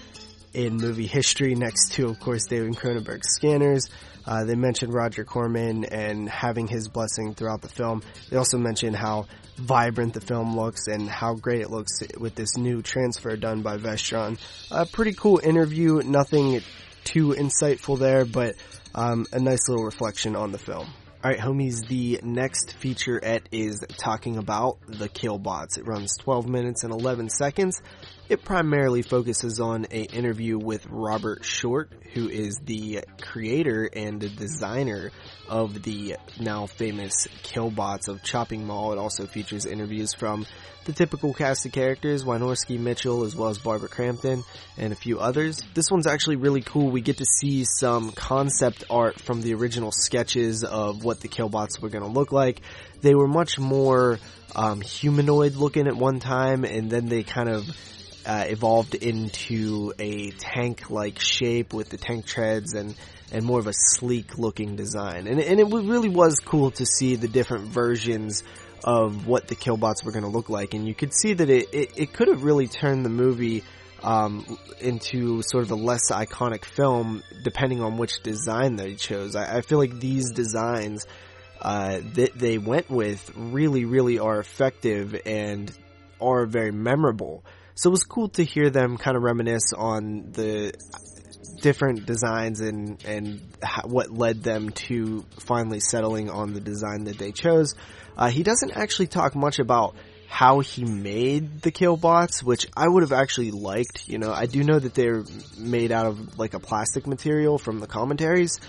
Speaker 1: in movie history, next to, of course, David Cronenberg's Scanners. Uh, they mentioned Roger Corman and having his blessing throughout the film. They also mentioned how vibrant the film looks and how great it looks with this new transfer done by Vestron. A pretty cool interview, nothing too insightful there, but um, a nice little reflection on the film. Alright homies, the next featurette is talking about the Killbots. It runs 12 minutes and 11 seconds. It primarily focuses on a interview with Robert Short, who is the creator and the designer of the now famous Killbots of Chopping Mall. It also features interviews from the typical cast of characters, Wynorski Mitchell, as well as Barbara Crampton, and a few others. This one's actually really cool. We get to see some concept art from the original sketches of what the Killbots were going to look like. They were much more um, humanoid looking at one time, and then they kind of uh, evolved into a tank-like shape with the tank treads and and more of a sleek looking design. And, and it really was cool to see the different versions of what the Killbots were going to look like. And you could see that it, it, it could have really turned the movie um, into sort of a less iconic film depending on which design they chose. I, I feel like these designs uh, that they went with really, really are effective and are very memorable. So it was cool to hear them kind of reminisce on the different designs and and what led them to finally settling on the design that they chose. Uh, he doesn't actually talk much about how he made the killbots, which I would have actually liked. You know, I do know that they're made out of like a plastic material from the commentaries,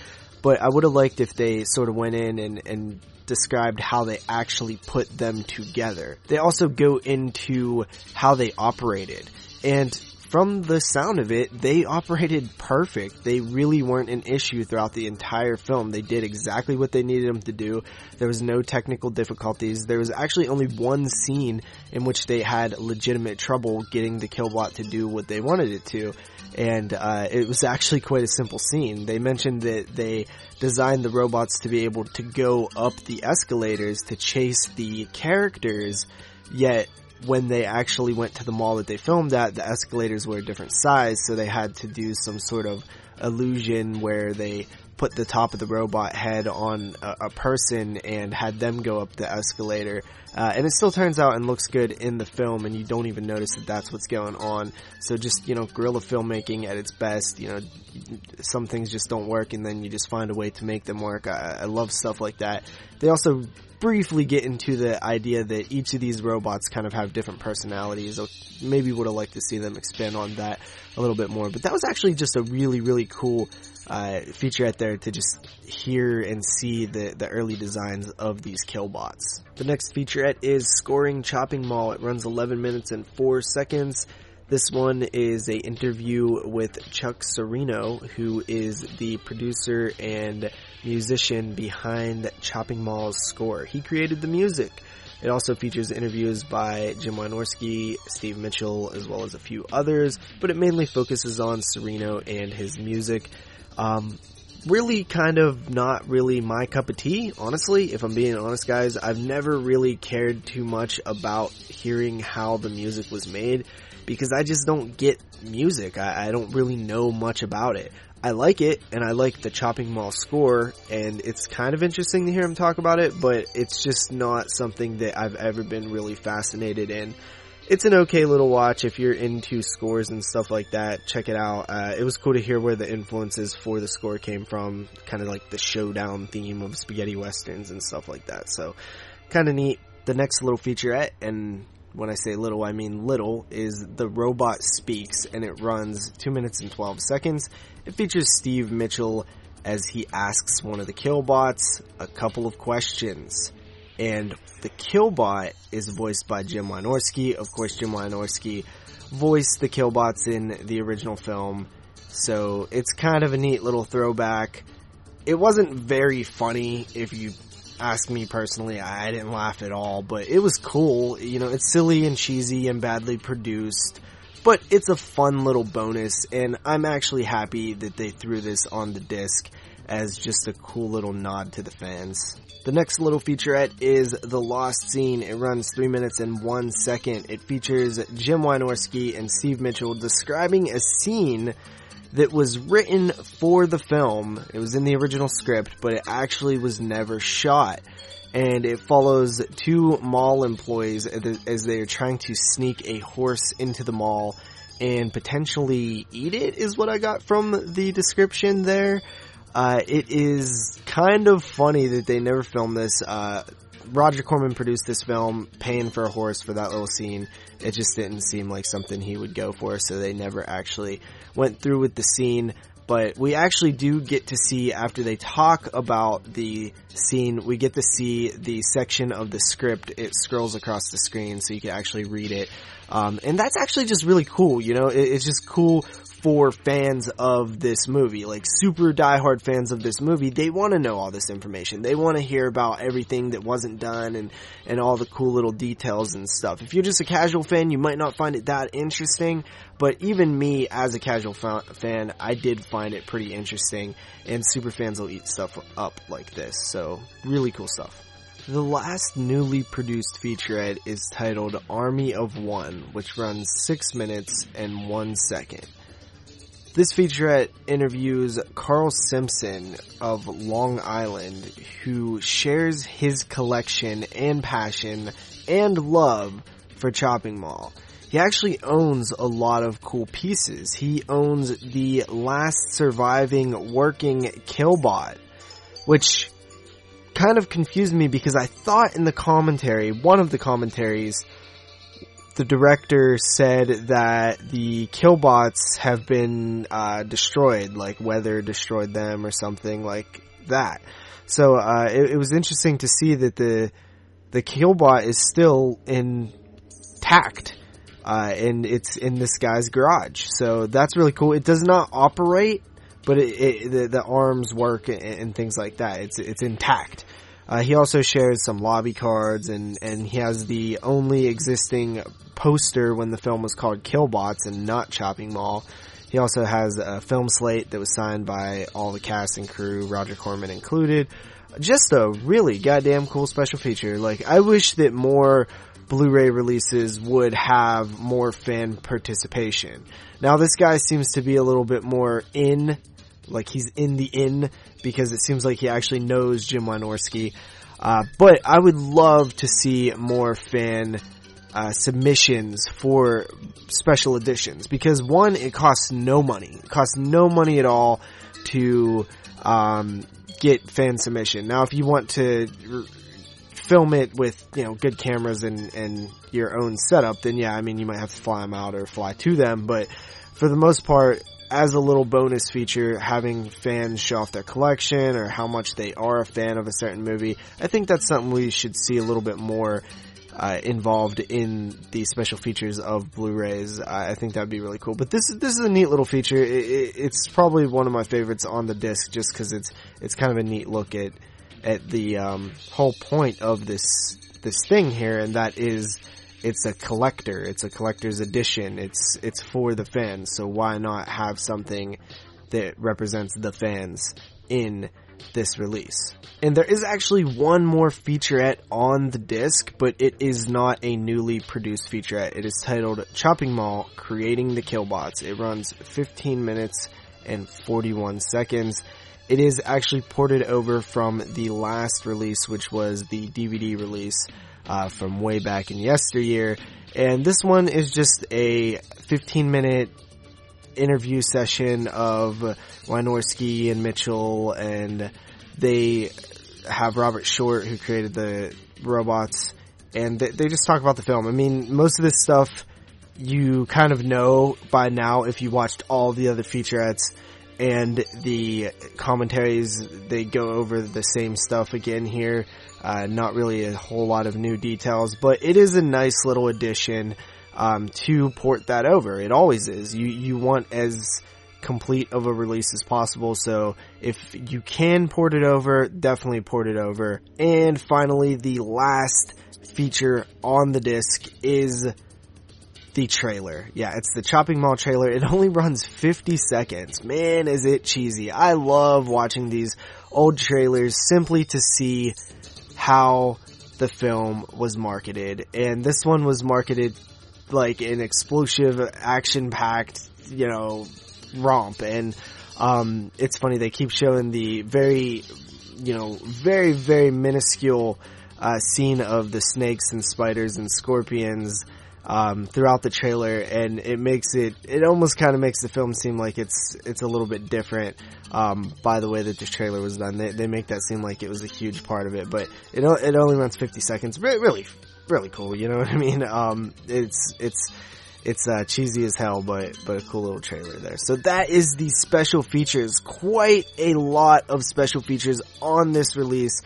Speaker 1: but I would have liked if they sort of went in and, and described how they actually put them together. They also go into how they operated. And from the sound of it, they operated perfect. They really weren't an issue throughout the entire film. They did exactly what they needed them to do. There was no technical difficulties. There was actually only one scene in which they had legitimate trouble getting the Killbot to do what they wanted it to. And, uh, it was actually quite a simple scene. They mentioned that they designed the robots to be able to go up the escalators to chase the characters, yet when they actually went to the mall that they filmed at, the escalators were a different size, so they had to do some sort of illusion where they put the top of the robot head on a, a person and had them go up the escalator. Uh, and it still turns out and looks good in the film, and you don't even notice that that's what's going on. So just you know, guerrilla filmmaking at its best. You know, some things just don't work, and then you just find a way to make them work. I, I love stuff like that. They also briefly get into the idea that each of these robots kind of have different personalities. maybe would have liked to see them expand on that a little bit more. But that was actually just a really, really cool uh, featurette there to just hear and see the, the early designs of these killbots. The next featurette is Scoring Chopping Mall. It runs 11 minutes and 4 seconds. This one is a interview with Chuck Cirino, who is the producer and musician behind Chopping Mall's score. He created the music. It also features interviews by Jim Wynorski, Steve Mitchell, as well as a few others, but it mainly focuses on Cirino and his music. Um, really kind of not really my cup of tea, honestly, if I'm being honest guys. I've never really cared too much about hearing how the music was made because I just don't get music. I, I don't really know much about it. I like it, and I like the Chopping Mall score, and it's kind of interesting to hear him talk about it, but it's just not something that I've ever been really fascinated in. It's an okay little watch if you're into scores and stuff like that. Check it out. Uh, it was cool to hear where the influences for the score came from, kind of like the showdown theme of spaghetti westerns and stuff like that. So, kind of neat. The next little featurette, and when I say little, I mean little, is The Robot Speaks, and it runs 2 minutes and 12 seconds. It features Steve Mitchell as he asks one of the Killbots a couple of questions. And the Killbot is voiced by Jim Wynorski. Of course, Jim Wynorski voiced the Killbots in the original film. So it's kind of a neat little throwback. It wasn't very funny if you ask me personally. I didn't laugh at all, but it was cool. You know, it's silly and cheesy and badly produced, but it's a fun little bonus, and I'm actually happy that they threw this on the disc as just a cool little nod to the fans. The next little featurette is The Lost Scene. It runs 3 minutes and 1 second. It features Jim Wynorski and Steve Mitchell describing a scene that was written for the film. It was in the original script, but it actually was never shot. And it follows two mall employees as they are trying to sneak a horse into the mall and potentially eat it is what I got from the description there. Uh, it is kind of funny that they never filmed this. Uh, Roger Corman produced this film, paying for a horse for that little scene. It just didn't seem like something he would go for, so they never actually went through with the scene. But we actually do get to see, after they talk about the scene, we get to see the section of the script. It scrolls across the screen so you can actually read it. Um, and that's actually just really cool, you know, it, it's just cool for fans of this movie, like super diehard fans of this movie, they want to know all this information. They want to hear about everything that wasn't done and, and all the cool little details and stuff. If you're just a casual fan, you might not find it that interesting, but even me as a casual fa- fan, I did find it pretty interesting and super fans will eat stuff up like this. So really cool stuff. The last newly produced featurette is titled Army of One, which runs 6 minutes and 1 second. This featurette interviews Carl Simpson of Long Island, who shares his collection and passion and love for Chopping Mall. He actually owns a lot of cool pieces. He owns the last surviving working Killbot, which kind of confused me because I thought in the commentary, one of the commentaries, the director said that the killbots have been uh, destroyed, like weather destroyed them or something like that. So uh, it, it, was interesting to see that the the killbot is still intact, uh, and it's in this guy's garage. So that's really cool. It does not operate, but it, it, the, the, arms work and, and things like that. It's it's intact. Uh, he also shares some lobby cards and, and he has the only existing poster when the film was called Killbots and not Chopping Mall. He also has a film slate that was signed by all the cast and crew, Roger Corman included. Just a really goddamn cool special feature. Like, I wish that more Blu-ray releases would have more fan participation. Now this guy seems to be a little bit more in like he's in the in because it seems like he actually knows Jim Wynorski. Uh, but I would love to see more fan uh, submissions for special editions because one, it costs no money. It costs no money at all to um, get fan submission. Now, if you want to r- film it with you know good cameras and and your own setup, then yeah, I mean you might have to fly them out or fly to them. But for the most part, as a little bonus feature, having fans show off their collection or how much they are a fan of a certain movie, I think that's something we should see a little bit more uh, involved in the special features of Blu-rays. I, think that'd be really cool. But this this is a neat little feature. It, it, it's probably one of my favorites on the disc, just because it's it's kind of a neat look at at the um, whole point of this this thing here, and that is it's a collector. It's a collector's edition. It's it's for the fans. So why not have something that represents the fans in this release? And there is actually one more featurette on the disc, but it is not a newly produced featurette. It is titled Chopping Mall Creating the Killbots. It runs 15 minutes and 41 seconds. It is actually ported over from the last release, which was the DVD release uh, from way back in yesteryear. And this one is just a 15 minute interview session of Wynorski and Mitchell, and they have Robert Short, who created the robots, and they, they just talk about the film. I mean, most of this stuff you kind of know by now if you watched all the other featurettes and the commentaries, they go over the same stuff again here. Uh, not really a whole lot of new details, but it is a nice little addition um, to port that over. It always is. You you want as complete of a release as possible. So if you can port it over, definitely port it over. And finally, the last feature on the disc is the trailer. Yeah, it's the Chopping Mall trailer. It only runs 50 seconds. Man, is it cheesy. I love watching these old trailers simply to see how the film was marketed. And this one was marketed like an explosive, action-packed, you know, romp. And, um, it's funny, they keep showing the very, you know, very, very minuscule, uh, scene of the snakes and spiders and scorpions, um, throughout the trailer, and it makes it it almost kind of makes the film seem like it's it's a little bit different um, by the way that this trailer was done. They they make that seem like it was a huge part of it, but it it only runs 50 seconds. Really, really, really cool. You know what I mean? Um, it's it's it's uh, cheesy as hell, but but a cool little trailer there. So that is the special features. Quite a lot of special features on this release.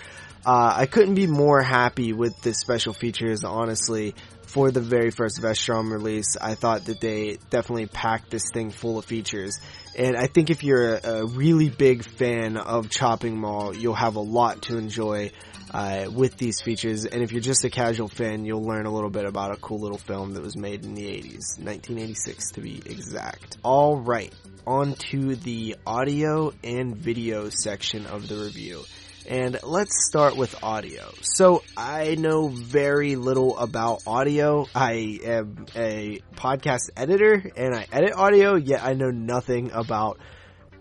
Speaker 1: Uh, I couldn't be more happy with the special features, honestly for the very first Vestron release, I thought that they definitely packed this thing full of features. And I think if you're a, a really big fan of Chopping Mall, you'll have a lot to enjoy uh, with these features. And if you're just a casual fan, you'll learn a little bit about a cool little film that was made in the 80s, 1986 to be exact. All right, on to the audio and video section of the review. And let's start with audio. So I know very little about audio. I am a podcast editor and I edit audio, yet I know nothing about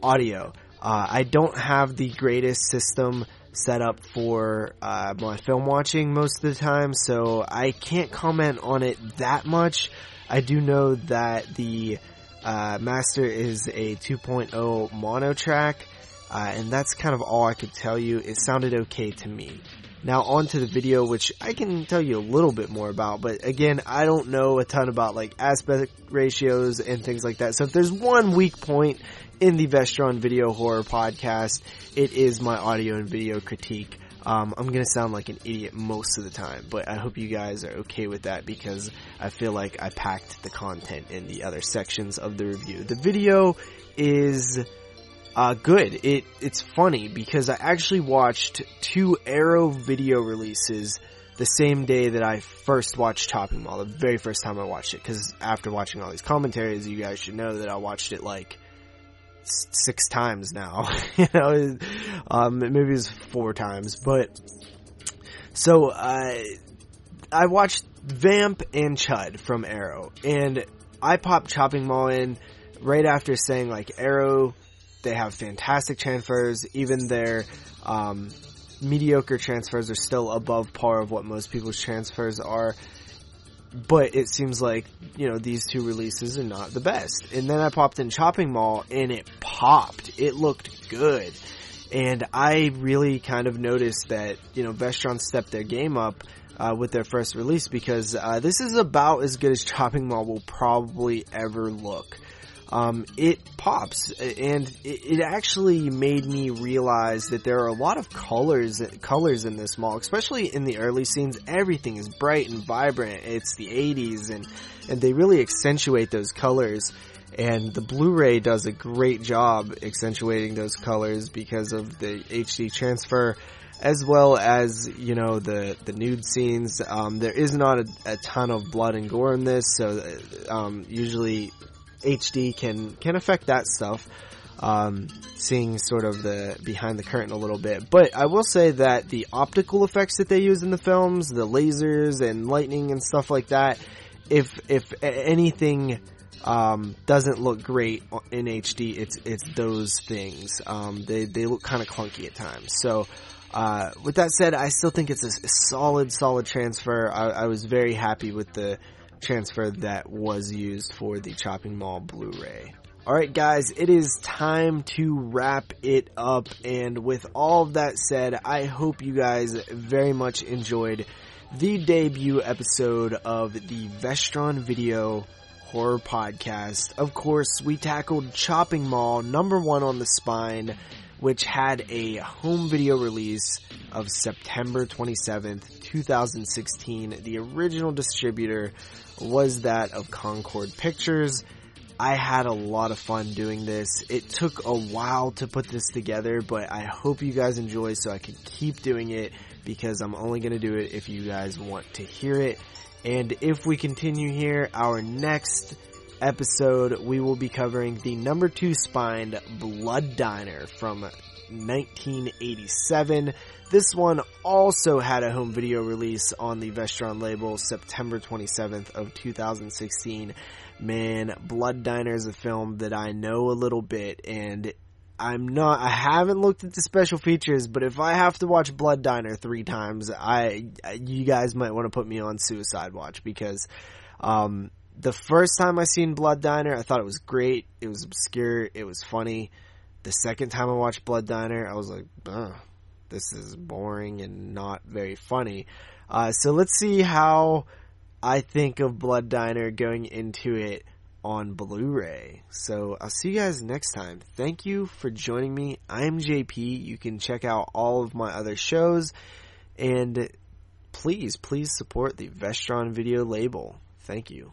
Speaker 1: audio. Uh, I don't have the greatest system set up for uh, my film watching most of the time, so I can't comment on it that much. I do know that the uh, master is a 2.0 mono track uh, and that's kind of all I could tell you. It sounded okay to me. Now on to the video, which I can tell you a little bit more about, but again, I don't know a ton about like aspect ratios and things like that. So if there's one weak point in the Vestron Video Horror Podcast, it is my audio and video critique. Um, I'm gonna sound like an idiot most of the time, but I hope you guys are okay with that because I feel like I packed the content in the other sections of the review. The video is uh, good. It it's funny because I actually watched two Arrow video releases the same day that I first watched Chopping Mall. The very first time I watched it, because after watching all these commentaries, you guys should know that I watched it like six times now. you know, um, maybe it's four times, but so uh, I watched Vamp and Chud from Arrow, and I popped Chopping Mall in right after saying like Arrow they have fantastic transfers. Even their um, mediocre transfers are still above par of what most people's transfers are. But it seems like, you know, these two releases are not the best. And then I popped in Chopping Mall and it popped. It looked good. And I really kind of noticed that, you know, Vestron stepped their game up uh, with their first release because uh, this is about as good as Chopping Mall will probably ever look. Um, it pops, and it, actually made me realize that there are a lot of colors colors in this mall, especially in the early scenes. Everything is bright and vibrant. It's the '80s, and and they really accentuate those colors. And the Blu-ray does a great job accentuating those colors because of the HD transfer as well as you know the the nude scenes. Um, there is not a, a, ton of blood and gore in this, so um, usually HD can can affect that stuff. Um, seeing sort of the behind the curtain a little bit, but I will say that the optical effects that they use in the films, the lasers and lightning and stuff like that, if if anything um, doesn't look great in HD, it's it's those things. Um, they they look kind of clunky at times. So uh, with that said, I still think it's a, solid, solid transfer. I, I, was very happy with the transfer that was used for the Chopping Mall Blu-ray. Alright guys, it is time to wrap it up and with all of that said, I hope you guys very much enjoyed the debut episode of the Vestron Video Horror Podcast. Of course, we tackled Chopping Mall, number one on the spine, which had a home video release of September 27th, 2016. The original distributor was that of Concorde Pictures. I had a lot of fun doing this. It took a while to put this together, but I hope you guys enjoy so I can keep doing it because I'm only going to do it if you guys want to hear it. And if we continue here, our next episode, we will be covering the number two spined Blood Diner from 1987. This one also had a home video release on the Vestron label September 27th of 2016. Man, Blood Diner is a film that I know a little bit and I'm not, I haven't looked at the special features, but if I have to watch Blood Diner three times, I, you guys might want to put me on Suicide Watch because, um, the first time I seen Blood Diner, I thought it was great. It was obscure. It was funny. The second time I watched Blood Diner, I was like, this is boring and not very funny. Uh, so let's see how I think of Blood Diner going into it on Blu-ray. So I'll see you guys next time. Thank you for joining me. I'm JP. You can check out all of my other shows and please, please support the Vestron video label. Thank you.